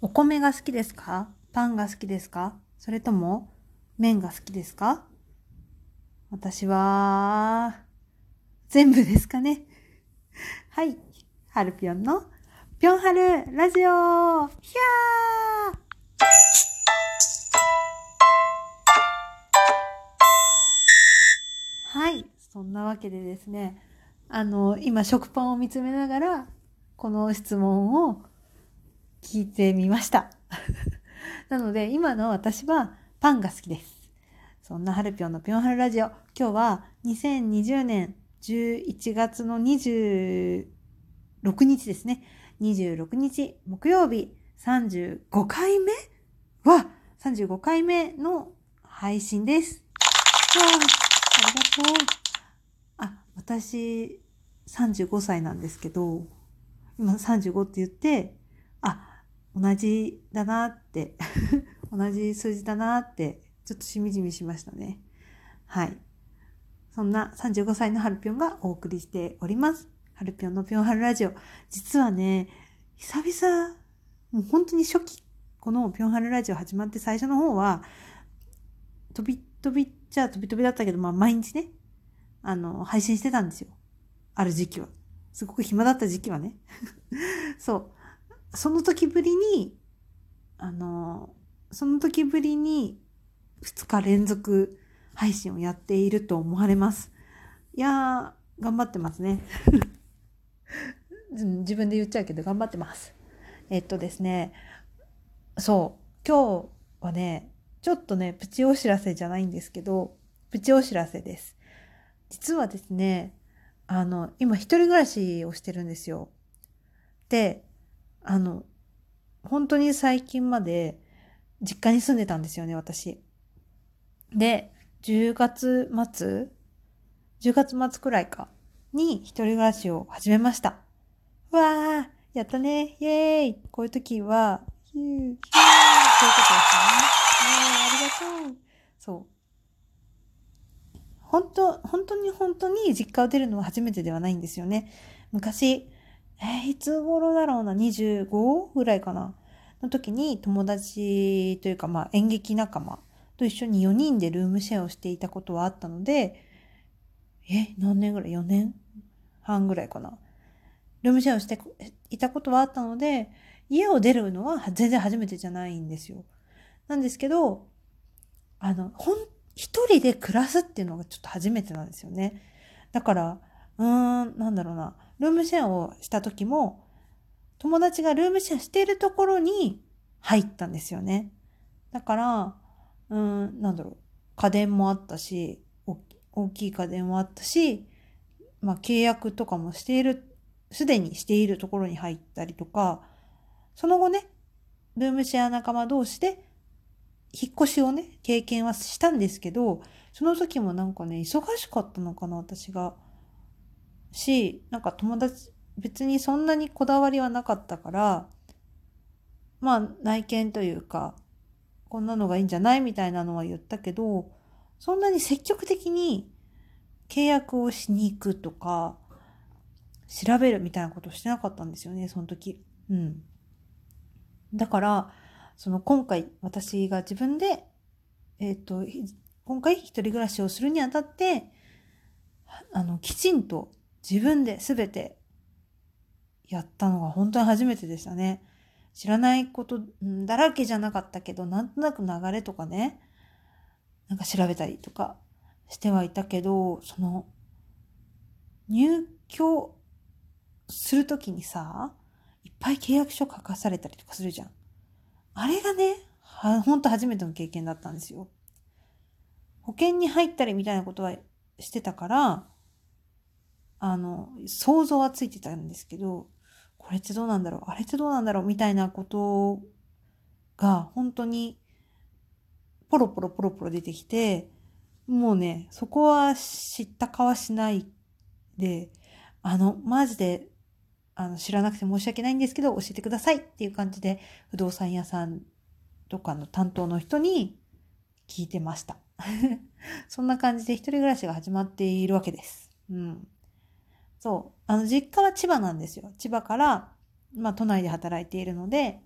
お米が好きですか？パンが好きですか？それとも麺が好きですか？私は、全部ですかね。はい。はるぴょんのぴょんはるラジオひゃーはい。そんなわけでですね、あの、今食パンを見つめながら、この質問を聞いてみました。なので、今の私はパンが好きです。そんなはるぴょんのぴょんはるラジオ。今日は2020年11月の26日ですね。26日木曜日35回目？は35回目の配信です。わあ、ありがとう。あ、私35歳なんですけど、今35って言って、同じだなって 同じ数字だなってちょっとしみじみしましたね。はい。そんな35歳のハルピョンがお送りしております。ハルピョンのピョンハルラジオ。実はね、久々、もう本当に初期、このピョンハルラジオ始まって最初の方は、飛び飛びっちゃ飛び飛びだったけど、まあ毎日ね、あの、配信してたんですよ。ある時期は。すごく暇だった時期はね。そう。その時ぶりに、あの、その時ぶりに2日連続配信をやっていると思われます。いやー、頑張ってますね。自分で言っちゃうけど頑張ってます。えっとですね、そう、今日はね、ちょっとね、プチお知らせじゃないんですけど、プチお知らせです。実はですね、あの、今一人暮らしをしてるんですよ。で、あの、本当に最近まで実家に住んでたんですよね、私。で、10月末 ?10 月末くらいか。に一人暮らしを始めました。わーやったねイェーイこういう時は、ヒュー、ヒュー、こういうことですね。ありがとう。そう。本当、本当に本当に実家を出るのは初めてではないんですよね。昔、えー、いつ頃だろうな、25ぐらいかな、の時に友達というか、まあ演劇仲間と一緒に4人でルームシェアをしていたことはあったので、え、何年ぐらい ?4 年半ぐらいかな？ルームシェアをしていたことはあったので、家を出るのは全然初めてじゃないんですよ。なんですけど、あの、ほん、一人で暮らすっていうのがちょっと初めてなんですよね。だから、うーん、なんだろうな。ルームシェアをした時も、友達がルームシェアしているところに入ったんですよね。だから、うん、なんだろう。家電もあったし、大きい家電もあったし、まあ契約とかもしている、すでにしているところに入ったりとか、その後ね、ルームシェア仲間同士で引っ越しをね、経験はしたんですけど、その時もなんかね、忙しかったのかな、私が。し、なんか友達、別にそんなにこだわりはなかったから、まあ内見というか、こんなのがいいんじゃないみたいなのは言ったけど、そんなに積極的に契約をしに行くとか、調べるみたいなことをしてなかったんですよね、その時。うん。だから、その今回私が自分で、えっ、ー、と、今回一人暮らしをするにあたって、あの、きちんと自分で全てやったのが本当に初めてでしたね。知らないことだらけじゃなかったけど、なんとなく流れとかね、なんか調べたりとかしてはいたけど、その、入居するときにさ、いっぱい契約書書かされたりとかするじゃん。あれがね、ほんと初めての経験だったんですよ。保険に入ったりみたいなことはしてたから、あの、想像はついてたんですけど、これってどうなんだろう？あれってどうなんだろう？みたいなことが本当にポロポロポロポロ出てきて、もうね、そこは知ったかはしないで、あの、マジで、あの、知らなくて申し訳ないんですけど、教えてくださいっていう感じで、不動産屋さんとかの担当の人に聞いてました。そんな感じで一人暮らしが始まっているわけです。うん。そう。あの、実家は千葉なんですよ。千葉から、まあ、都内で働いているので、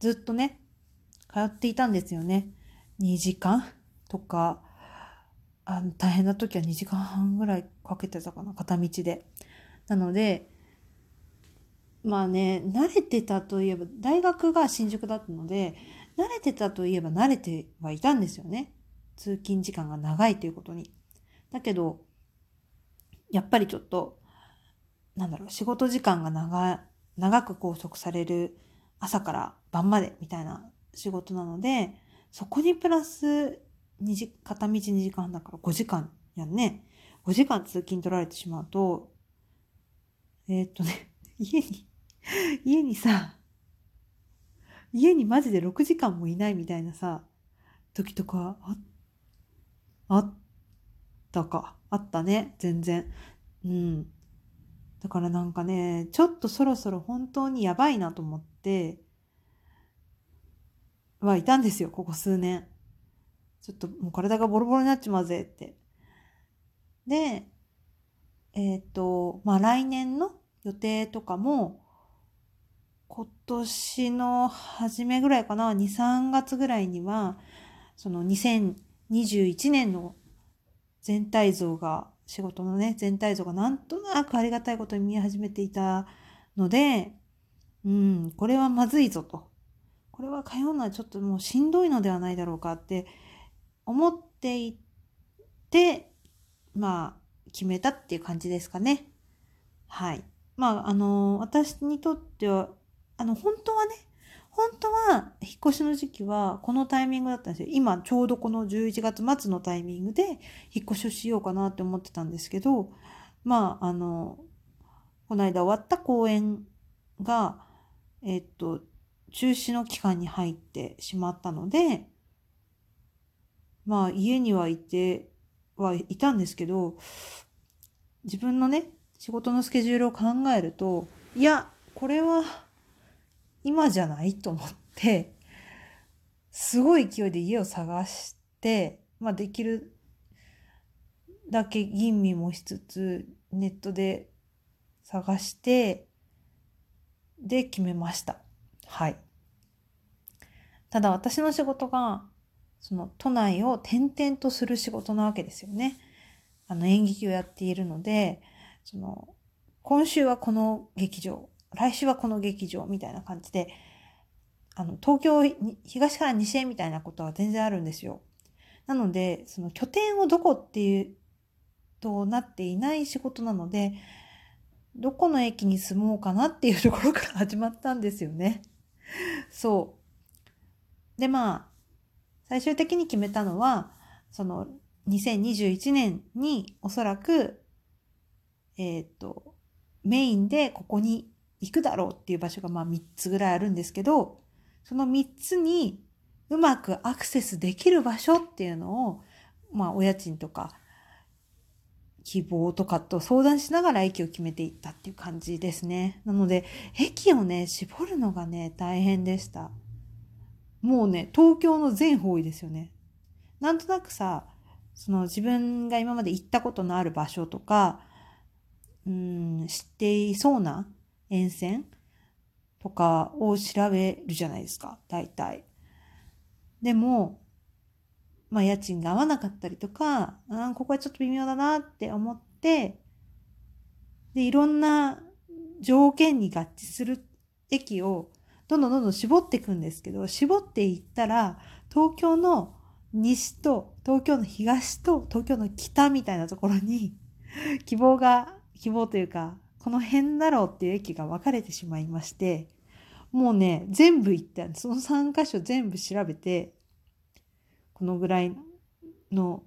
ずっとね、通っていたんですよね。2時間とか、あの大変な時は2時間半ぐらいかけてたかな、片道で。なので、まあね、慣れてたといえば、大学が新宿だったので、慣れてたといえば慣れてはいたんですよね。通勤時間が長いということに。だけど、やっぱりちょっと、なんだろう、仕事時間が長、長く拘束される朝から晩までみたいな仕事なので、そこにプラス2時、片道2時間だから5時間やんね。5時間通勤取られてしまうと、えー、っとね、家に、家にさ、家にマジで6時間もいないみたいなさ、時とかあ、あったか。あったね。全然。うん。だからなんかね、ちょっとそろそろ本当にやばいなと思って、はいたんですよ、ここ数年。ちょっともう体がボロボロになっちまうぜって。で、えっ、ー、と、まあ来年の予定とかも、今年の初めぐらいかな、2、3月ぐらいには、その2021年の全体像が、仕事のね、全体像がなんとなくありがたいことに見え始めていたので、うん、これはまずいぞと。これは通うのはちょっともうしんどいのではないだろうかって思っていて、まあ、決めたっていう感じですかね。はい。まあ、あの、私にとっては、あの、本当はね、本当は引っ越しの時期はこのタイミングだったんですよ。今ちょうどこの11月末のタイミングで引っ越しをしようかなって思ってたんですけど、まあ、あの、この間終わった公演が、えっと、中止の期間に入ってしまったので、まあ家にはいてはいたんですけど、自分のね、仕事のスケジュールを考えると、いや、これは今じゃないと思って、すごい勢いで家を探して、まあできるだけ吟味もしつつ、ネットで探して、で決めました。はい。ただ私の仕事がその都内を転々とする仕事なわけですよね。あの演劇をやっているので、その今週はこの劇場、来週はこの劇場みたいな感じで、あの東京、東から西へみたいなことは全然あるんですよ。なので、その拠点をどこっていうとなっていない仕事なので、どこの駅に住もうかなっていうところから始まったんですよね。そう。で、まあ、最終的に決めたのは、その2021年におそらく、えっ、ー、と、メインでここに行くだろうっていう場所がまあ3つぐらいあるんですけど、その3つにうまくアクセスできる場所っていうのを、まあお家賃とか希望とかと相談しながら駅を決めていったっていう感じですね。なので、駅をね、絞るのがね、大変でした。もうね、東京の全方位ですよね。なんとなくさ、その自分が今まで行ったことのある場所とか、うん、知っていそうな沿線とかを調べるじゃないですか、大体。でも、まあ家賃が合わなかったりとか、あここはちょっと微妙だなって思って、で、いろんな条件に合致する駅をどんどんどんどん絞っていくんですけど、絞っていったら、東京の西と東京の東と東京の北みたいなところに希望が、希望というか、この辺だろうっていう駅が分かれてしまいまして、もうね、全部行った、その3箇所全部調べて、このぐらいの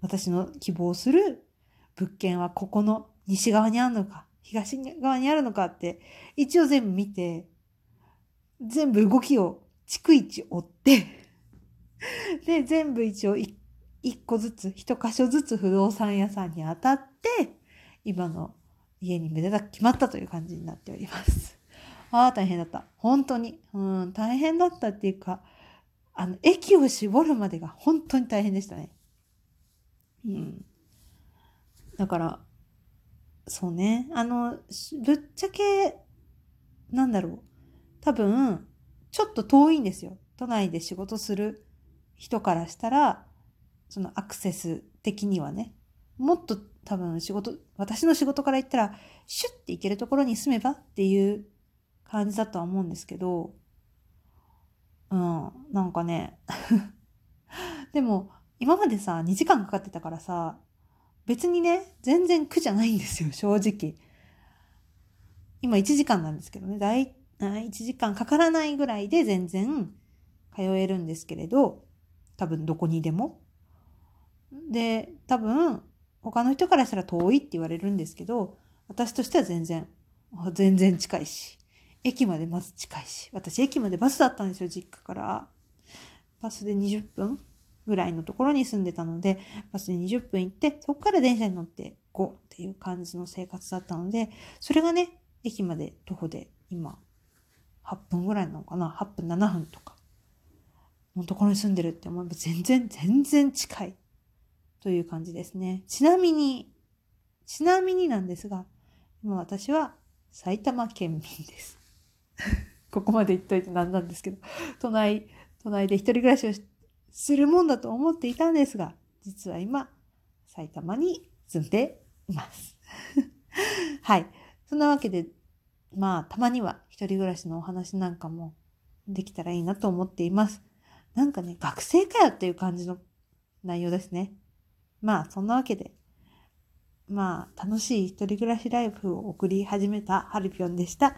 私の希望する物件はここの西側にあるのか、東側にあるのかって、一応全部見て、全部動きを逐一追ってで、全部一応一個ずつ、一箇所ずつ不動産屋さんに当たって、今の家にめでたく決まったという感じになっております。ああ、大変だった。本当に。うん、大変だったっていうか、あの、駅を絞るまでが本当に大変でしたね。うん。だから、そうね。あの、ぶっちゃけ、なんだろう。多分、ちょっと遠いんですよ。都内で仕事する人からしたら、そのアクセス的にはね、もっと多分仕事、私の仕事から言ったら、シュッて行けるところに住めばっていう感じだとは思うんですけど、うん、なんかね、でも、今までさ、2時間かかってたからさ、別にね、全然苦じゃないんですよ、正直。今1時間なんですけどね、だい、1時間かからないぐらいで全然通えるんですけれど、多分どこにでも。で、多分他の人からしたら遠いって言われるんですけど、私としては全然、全然近いし、駅までまず近いし、私駅までバスだったんですよ、実家から。バスで20分ぐらいのところに住んでたので、バスで20分行って、そこから電車に乗って5っていう感じの生活だったので、それがね、駅まで徒歩で今、8分ぐらいなのかな ?8 分7分とかのところに住んでるって思えば全然、全然近いという感じですね。ちなみに、ちなみになんですが、今私は埼玉県民です。ここまで言っといてなんなんですけど、都内、都内で一人暮らしをするもんだと思っていたんですが、実は今、埼玉に住んでいます。はい。そんなわけで、まあ、たまには一人暮らしのお話なんかもできたらいいなと思っています。なんかね、学生かよっていう感じの内容ですね。まあ、そんなわけで、まあ、楽しい一人暮らしライフを送り始めたハルピョンでした。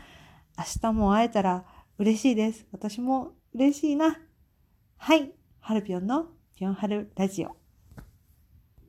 明日も会えたら嬉しいです。私も嬉しいな。はい。ハルピョンのピョンハルラジオ。